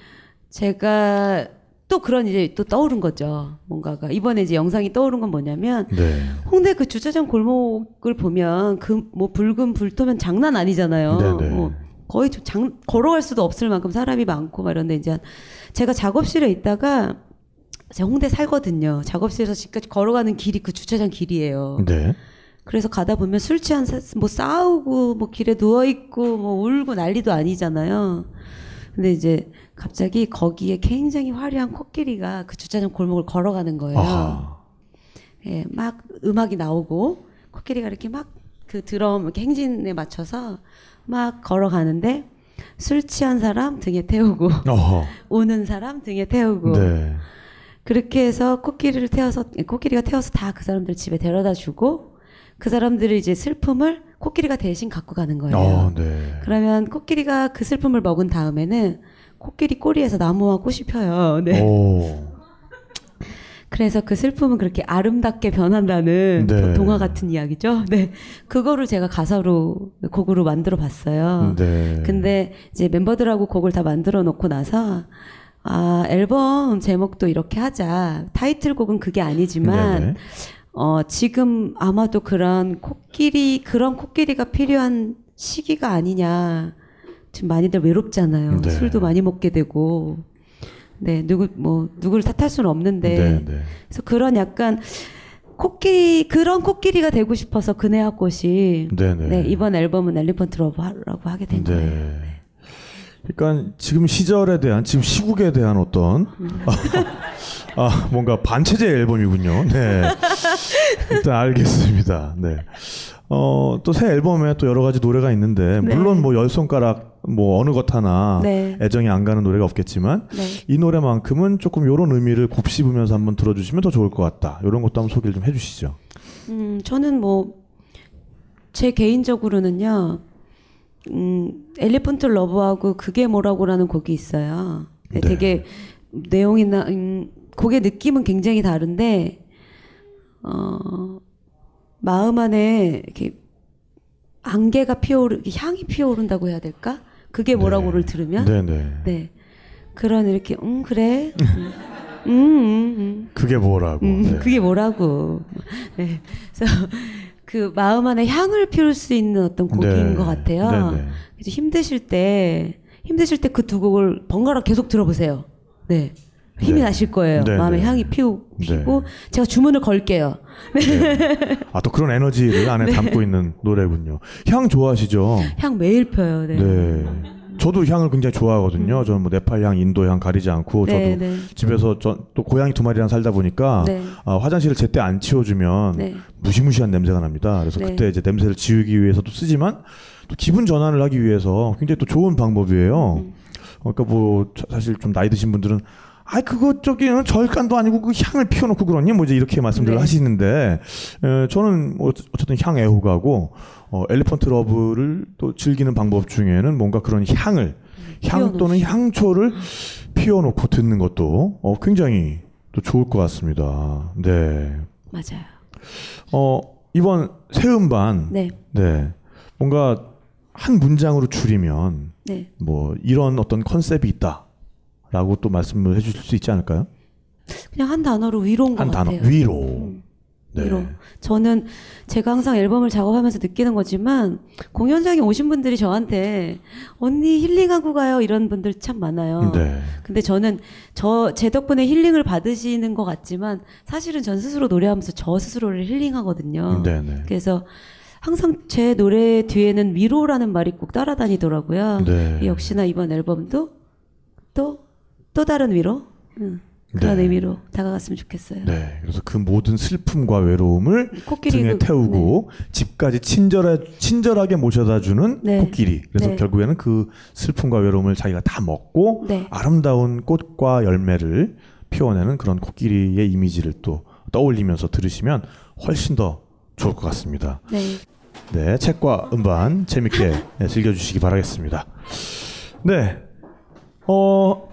제가 또 그런 이제 또 떠오른 거죠. 뭔가가 이번에 이제 영상이 떠오른 건 뭐냐면 네. 홍대 그 주차장 골목을 보면 그 뭐 붉은 불토면 장난 아니잖아요. 네 네. 뭐 거의 좀 장, 걸어갈 수도 없을 만큼 사람이 많고 막 이런데 이제 제가 작업실에 있다가 제가 홍대 살거든요. 작업실에서 집까지 걸어가는 길이 그 주차장 길이에요. 네. 그래서 가다 보면 술 취한 사, 뭐 싸우고 뭐 길에 누워 있고 뭐 울고 난리도 아니잖아요. 근데 이제 갑자기 거기에 굉장히 화려한 코끼리가 그 주차장 골목을 걸어가는 거예요. 아하. 예, 막 음악이 나오고 코끼리가 이렇게 막 그 드럼 이렇게 행진에 맞춰서 막 걸어가는데 술 취한 사람 등에 태우고 어허. 우는 사람 등에 태우고 네. 그렇게 해서 코끼리를 태워서 코끼리가 태워서 다 그 사람들 집에 데려다 주고 그 사람들의 이제 슬픔을 코끼리가 대신 갖고 가는 거예요. 어, 네. 그러면 코끼리가 그 슬픔을 먹은 다음에는 코끼리 꼬리에서 나무와 꽃이 펴요. 네. 오. 그래서 그 슬픔은 그렇게 아름답게 변한다는 네. 또 동화 같은 이야기죠. 네. 그거를 제가 가사로 곡으로 만들어 봤어요. 네. 근데 이제 멤버들하고 곡을 다 만들어 놓고 나서 아, 앨범 제목도 이렇게 하자. 타이틀곡은 그게 아니지만 네네. 어, 지금 아마도 그런 코끼리 그런 코끼리가 필요한 시기가 아니냐. 지금 많이들 외롭잖아요. 네. 술도 많이 먹게 되고. 네, 누구 뭐 누구를 탓할 수는 없는데. 네, 네. 그래서 그런 약간 코끼리 그런 코끼리가 되고 싶어서 그네와 꽃이 네네. 네, 이번 앨범은 엘리펀트 러브라고 하게 된 거예요. 네. 그러니까 지금 시절에 대한 지금 시국에 대한 어떤 아 뭔가 반체제 앨범이군요. 네. 일단 알겠습니다. 네. 어, 또 새 앨범에 또 여러 가지 노래가 있는데 네. 물론 뭐 열 손가락 뭐 어느 것 하나 네. 애정이 안 가는 노래가 없겠지만 네. 이 노래만큼은 조금 요런 의미를 곱씹으면서 한번 들어주시면 더 좋을 것 같다. 이런 것도 한번 소개를 좀 해주시죠. 음, 저는 뭐 제 개인적으로는요. 음, 엘리펀트 러브하고 그게 뭐라고라는 곡이 있어요. 네. 되게 내용이나 음, 곡의 느낌은 굉장히 다른데 어, 마음 안에 이렇게 안개가 피어오르 향이 피어오른다고 해야 될까? 그게 뭐라고를 들으면 네네. 네. 그런 이렇게 음 그래. 음, 음, 음, 음. 그게 뭐라고. 음, 네. 그게 뭐라고. 네. 그래서 그 마음 안에 향을 피울 수 있는 어떤 곡인 네. 것 같아요. 네네. 그래서 힘드실 때 힘드실 때 그 두 곡을 번갈아 계속 들어보세요. 네. 힘이 네. 나실 거예요. 네, 마음에 네. 향이 피우, 피고 제가 주문을 걸게요. 아 또 그런 에너지를 안에 네. 담고 있는 노래군요. 향 좋아하시죠? 향 매일 펴요. 네. 네. 저도 향을 굉장히 좋아하거든요. 저는 뭐 네팔 향, 인도 향 가리지 않고 네, 저도 네. 집에서 저, 또 고양이 두 마리랑 살다 보니까 네. 아, 화장실을 제때 안 치워주면 네. 무시무시한 냄새가 납니다. 그래서 네. 그때 이제 냄새를 지우기 위해서도 쓰지만 또 기분 전환을 하기 위해서 굉장히 또 좋은 방법이에요. 음. 어, 그러니까 뭐 자- 사실 좀 나이 드신 분들은 아 그거 저기 절간도 아니고 그 향을 피워놓고 그러니 뭐 이제 이렇게 말씀들을 네. 하시는데 에, 저는 뭐 어쨌든 향 애호가고 어, Elephant Love를 또 즐기는 방법 중에는 뭔가 그런 향을 향 또는 향초를 피워놓고 듣는 것도 어, 굉장히 또 좋을 것 같습니다. 네. 맞아요. 어, 이번 새 음반. 네. 네. 뭔가 한 문장으로 줄이면 네. 뭐 이런 어떤 컨셉이 있다 라고 또 말씀을 해 주실 수 있지 않을까요? 그냥 한 단어로 위로인 것한 단어 같아요. 위로. 네. 위로. 저는 제가 항상 앨범을 작업하면서 느끼는 거지만 공연장에 오신 분들이 저한테 언니 힐링하고 가요 이런 분들 참 많아요. 네. 근데 저는 저 제 덕분에 힐링을 받으시는 것 같지만 사실은 전 스스로 노래하면서 저 스스로를 힐링하거든요. 네, 네. 그래서 항상 제 노래 뒤에는 위로라는 말이 꼭 따라다니더라고요. 네. 역시나 이번 앨범도 또 또 다른 위로 응. 그런 네. 의미로 다가갔으면 좋겠어요. 네. 그래서 그 모든 슬픔과 외로움을 코끼리 등에 그- 태우고 집까지 친절해 친절하게 모셔다 주는 네. 코끼리. 그래서 네. 결국에는 그 슬픔과 외로움을 자기가 다 먹고 네. 아름다운 꽃과 열매를 피워내는 그런 코끼리의 이미지를 또 떠올리면서 들으시면 훨씬 더 좋을 것 같습니다. 네. 네, 책과 음반 재밌게 네, 즐겨주시기 바라겠습니다. 네, 어,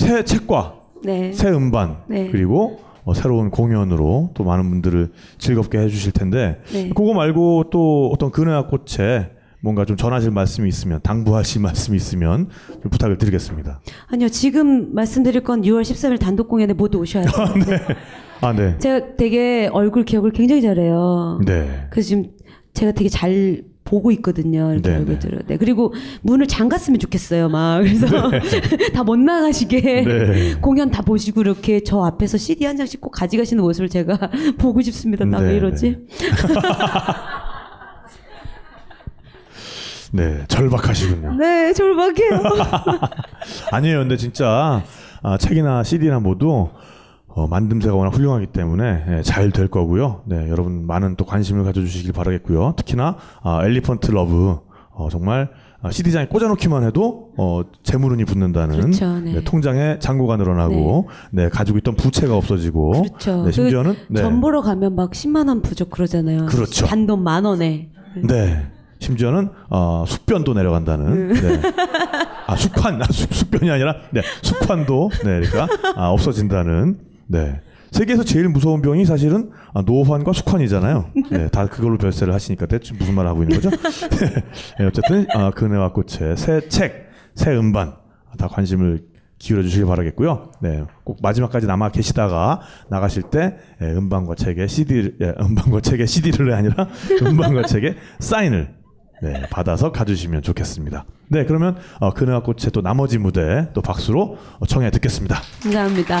새 책과 네. 새 음반 네. 그리고 어, 새로운 공연으로 또 많은 분들을 즐겁게 해주실 텐데 네. 그거 말고 또 어떤 그네와 꽃에 뭔가 좀 전하실 말씀이 있으면 당부하실 말씀이 있으면 좀 부탁을 드리겠습니다. 아니요, 지금 말씀드릴 건 6월 13일 단독 공연에 모두 오셔야 돼요. 아, 네. 제가 되게 얼굴 기억을 굉장히 잘해요. 네. 그래서 지금 제가 되게 잘 보고 있거든요. 이렇게 네, 얼굴들을. 네. 그리고 문을 잠갔으면 좋겠어요. 막 그래서 다 못 나가시게 네. 공연 다 보시고 이렇게 저 앞에서 CD 한 장씩 꼭 가져가시는 모습을 제가 보고 싶습니다. 나왜 네, 이러지? 네, 절박하시군요. 네, 절박해요. 아니에요. 근데 진짜 아, 책이나 CD나 모두 어, 만듦새가 워낙 훌륭하기 때문에 예, 잘될 거고요. 네, 여러분 많은 또 관심을 가져주시길 바라겠고요. 특히나 아, Elephant Love 어, 정말 아, CD장에 꽂아놓기만 해도 어, 재물운이 붙는다는 그렇죠, 네. 네, 통장에 잔고가 늘어나고 네. 가지고 있던 부채가 없어지고 그렇죠. 네, 심지어는 그 네, 전 보러 가면 막 10만 원 부적 그러잖아요. 그렇죠. 단돈 만 원에. 네. 심지어는 어, 숙변도 내려간다는. 네. 아 숙환, 아, 숙, 숙변이 아니라 네 숙환도 네, 그러니까 아, 없어진다는. 네. 세계에서 제일 무서운 병이 사실은 아, 노환과 숙환이잖아요. 네, 다 그걸로 별세를 하시니까 대충 무슨 말 하고 있는 거죠? 네, 어쨌든 아, 그네와 꽃의 새 책, 새 음반 다 관심을 기울여 주시기 바라겠고요. 네, 꼭 마지막까지 남아 계시다가 나가실 때 예, 음반과 책의 CD, 예, 음반과 책의 CD를 아니라 음반과 책의 사인을 네, 받아서 가주시면 좋겠습니다. 네, 그러면 어, 그네와 꽃의 또 나머지 무대 또 박수로 어, 청해 듣겠습니다. 감사합니다.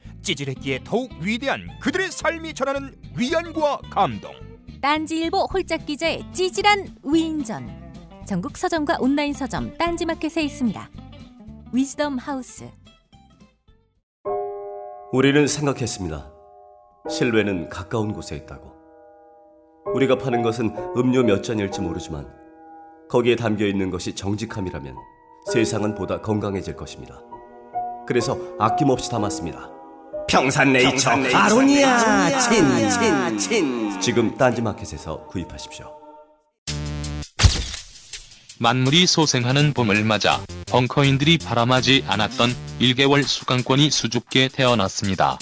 찌질했기에 더욱 위대한 그들의 삶이 전하는 위안과 감동. 딴지일보 홀짝 기자의 찌질한 위인전. 전국 서점과 온라인 서점 딴지마켓에 있습니다. 위즈덤 하우스. 우리는 생각했습니다. 실외는 가까운 곳에 있다고. 우리가 파는 것은 음료 몇 잔일지 모르지만 거기에 담겨 있는 것이 정직함이라면 세상은 보다 건강해질 것입니다. 그래서 아낌없이 담았습니다. 평산네이처 아로니아 친, 친, 친. 지금 딴지마켓에서 구입하십시오. 만물이 소생하는 봄을 맞아 벙커인들이 바람하지 않았던 1개월 수강권이 수줍게 태어났습니다.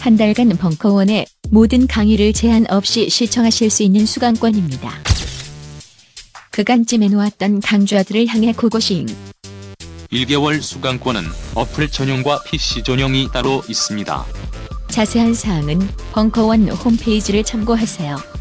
한 달간 벙커원의 모든 강의를 제한 없이 시청하실 수 있는 수강권입니다. 그간 찜해놓았던 강좌들을 향해 고고싱. 1개월 수강권은 어플 전용과 PC 전용이 따로 있습니다. 자세한 사항은 벙커원 홈페이지를 참고하세요.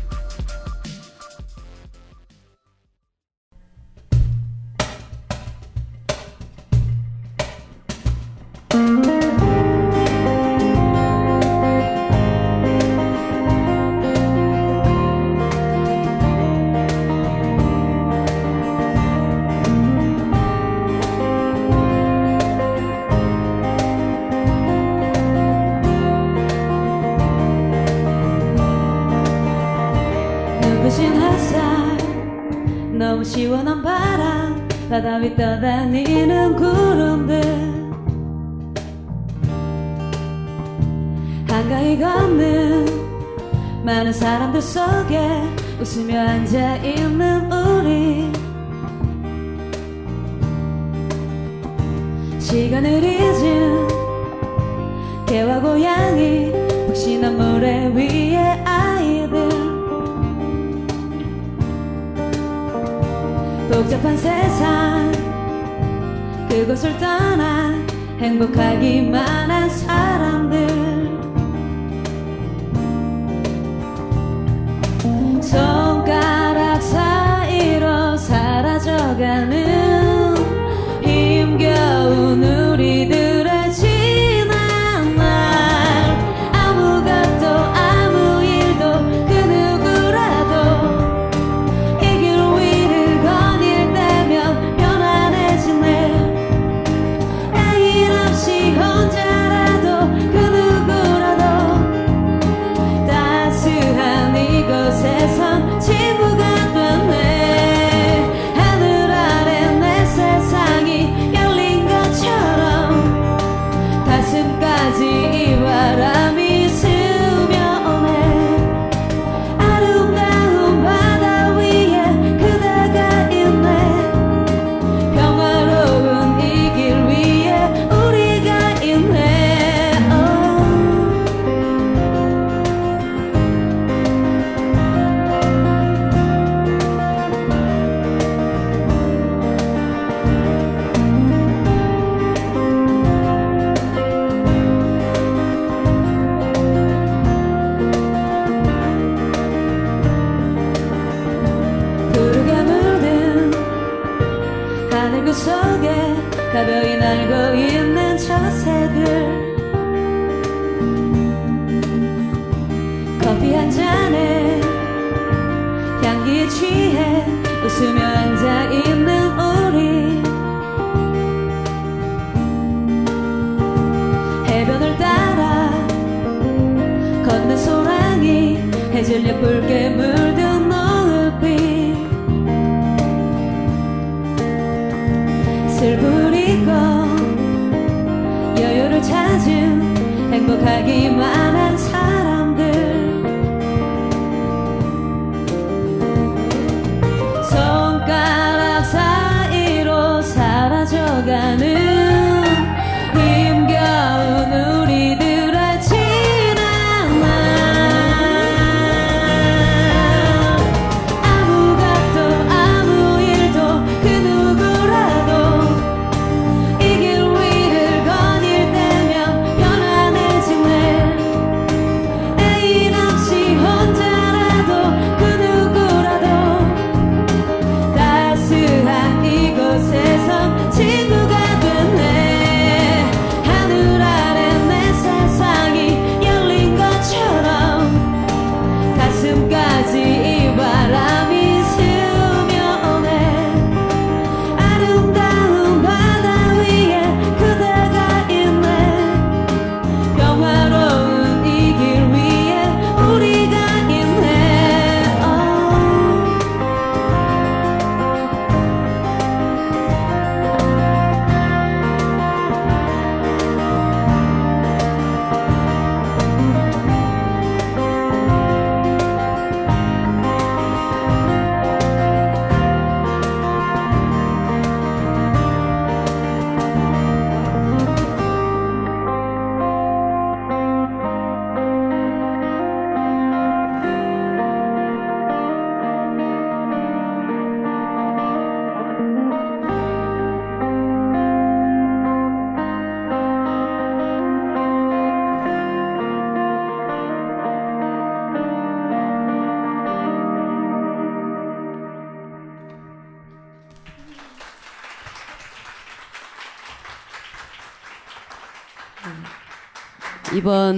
이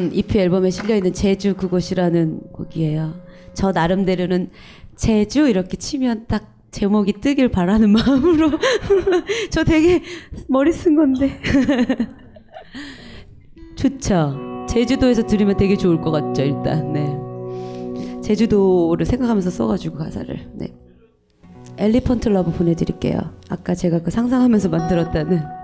이번 EP 앨범에 실려 있는 제주 그곳이라는 곡이에요. 저 나름대로는 제주 이렇게 치면 딱 제목이 뜨길 바라는 마음으로 저 되게 머리 쓴 건데 좋죠. 제주도에서 들으면 되게 좋을 것 같죠. 일단 네. 제주도를 생각하면서 써가지고 가사를 네. Elephant Love 보내드릴게요. 아까 제가 그 상상하면서 만들었다는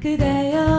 그대여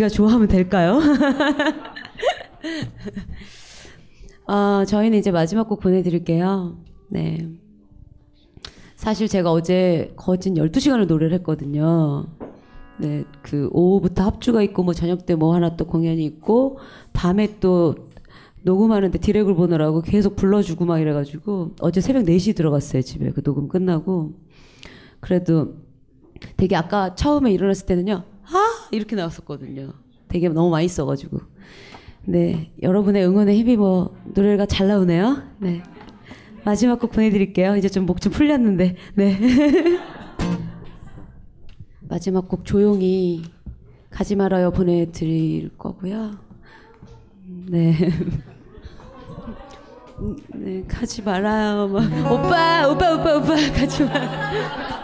지가 좋아하면 될까요? 아, 저희는 이제 마지막 곡 보내드릴게요. 네. 사실 제가 어제 거진 12시간을 노래를 했거든요. 네, 그 오후부터 합주가 있고 뭐 저녁 때 뭐 하나 또 공연이 있고 밤에 또 녹음하는데 디렉을 보느라고 계속 불러주고 막 이래가지고 어제 새벽 4시 들어갔어요 집에 그 녹음 끝나고 그래도 되게 아까 처음에 일어났을 때는요 아 이렇게 나왔었거든요 되게 너무 많이 써가지고 네 여러분의 응원에 힘입어 노래가 잘 나오네요 네 마지막 곡 보내드릴게요 이제 좀 목좀 풀렸는데 네 마지막 곡 조용히 가지 말아요 보내드릴 거고요 네. 음, 네, 가지 말아요. 막. 오빠, 오빠, 오빠, 오빠, 가지 마.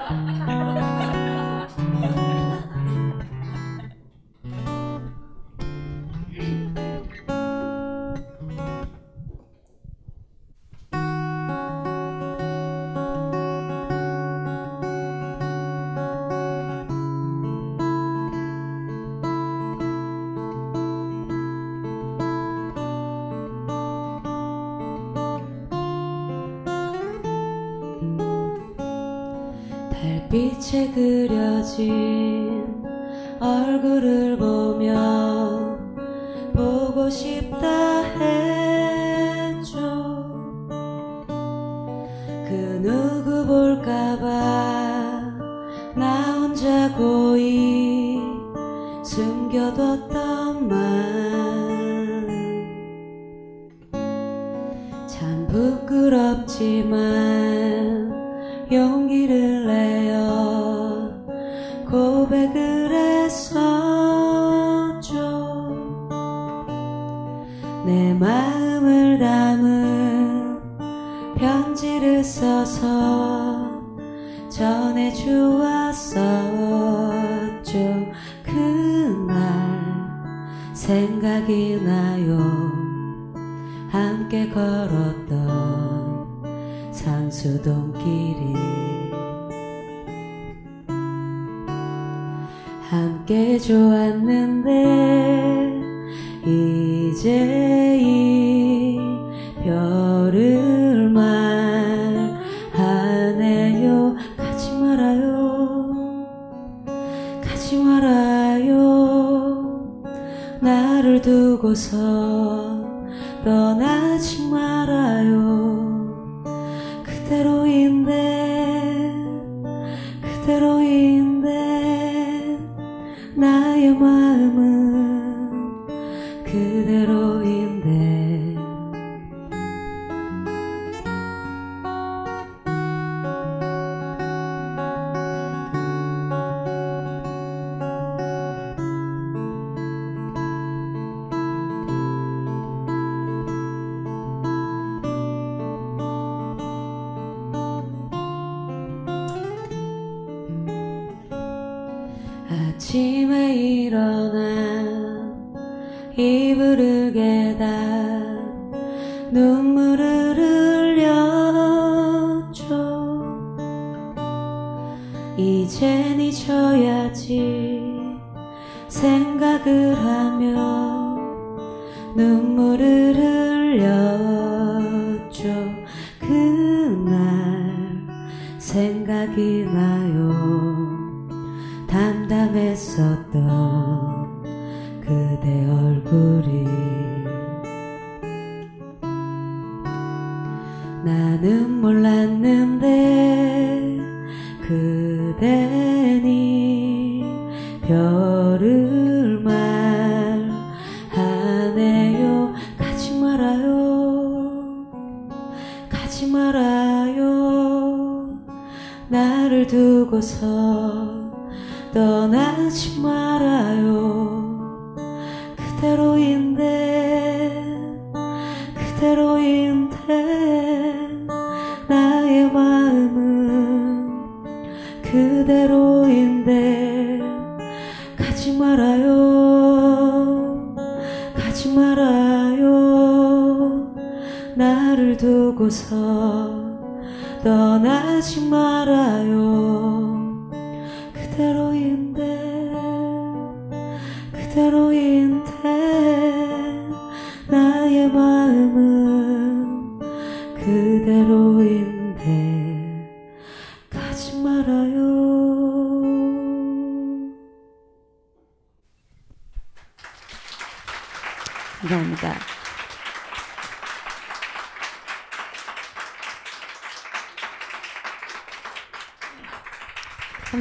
그대로인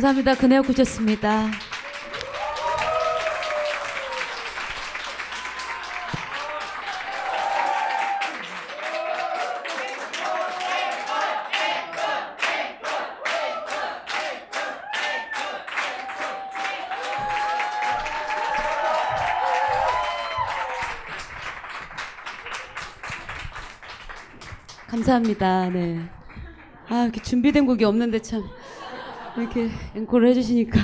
감사합니다. 그네요 구셨습니다. 감사합니다. 네. 아, 이렇게 준비된 곡이 없는데 참 이렇게 앵콜을 해주시니까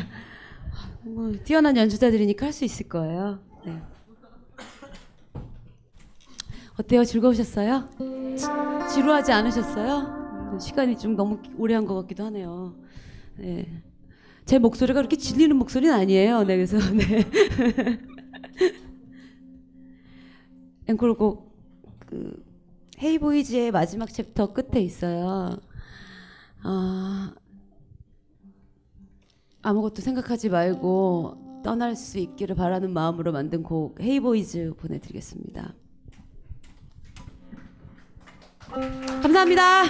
뭐 뛰어난 연주자들이니까 할 수 있을 거예요. 네. 어때요? 즐거우셨어요? 지, 지루하지 않으셨어요? 시간이 좀 너무 오래 한 것 같기도 하네요. 네. 제 목소리가 그렇게 질리는 목소리는 아니에요. 네, 그래서 네. 앵콜곡 그 Hey Boys의 마지막 챕터 끝에 있어요. 아, 아무것도 생각하지 말고 떠날 수 있기를 바라는 마음으로 만든 곡 Hey Boys 보내드리겠습니다. 감사합니다.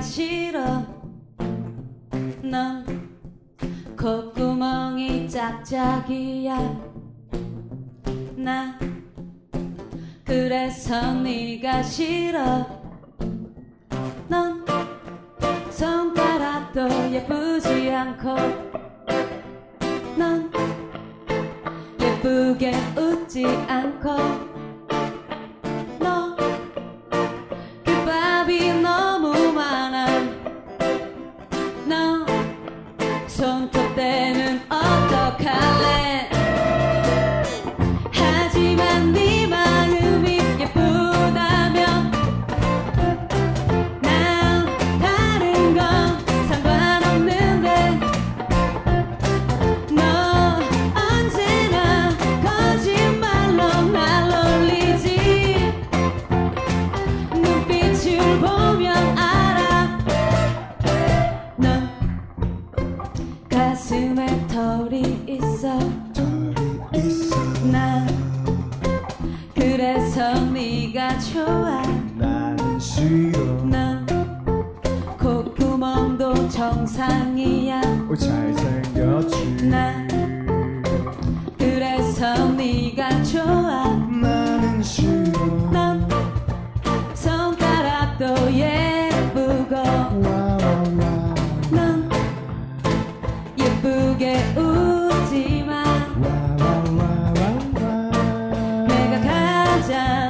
싫어. 넌 콧구멍이 짝짝이야. 나 그래서 네가 싫어. 넌 손가락도 예쁘지 않고. 넌 예쁘게 웃지 않고. 세상이야. 오 잘생겼지. 나 그래서 네가 좋아. 나는 싫어. 넌 손가락도 예쁘고. 와와와. 넌 예쁘게 웃지만 와와와와와. 내가 가장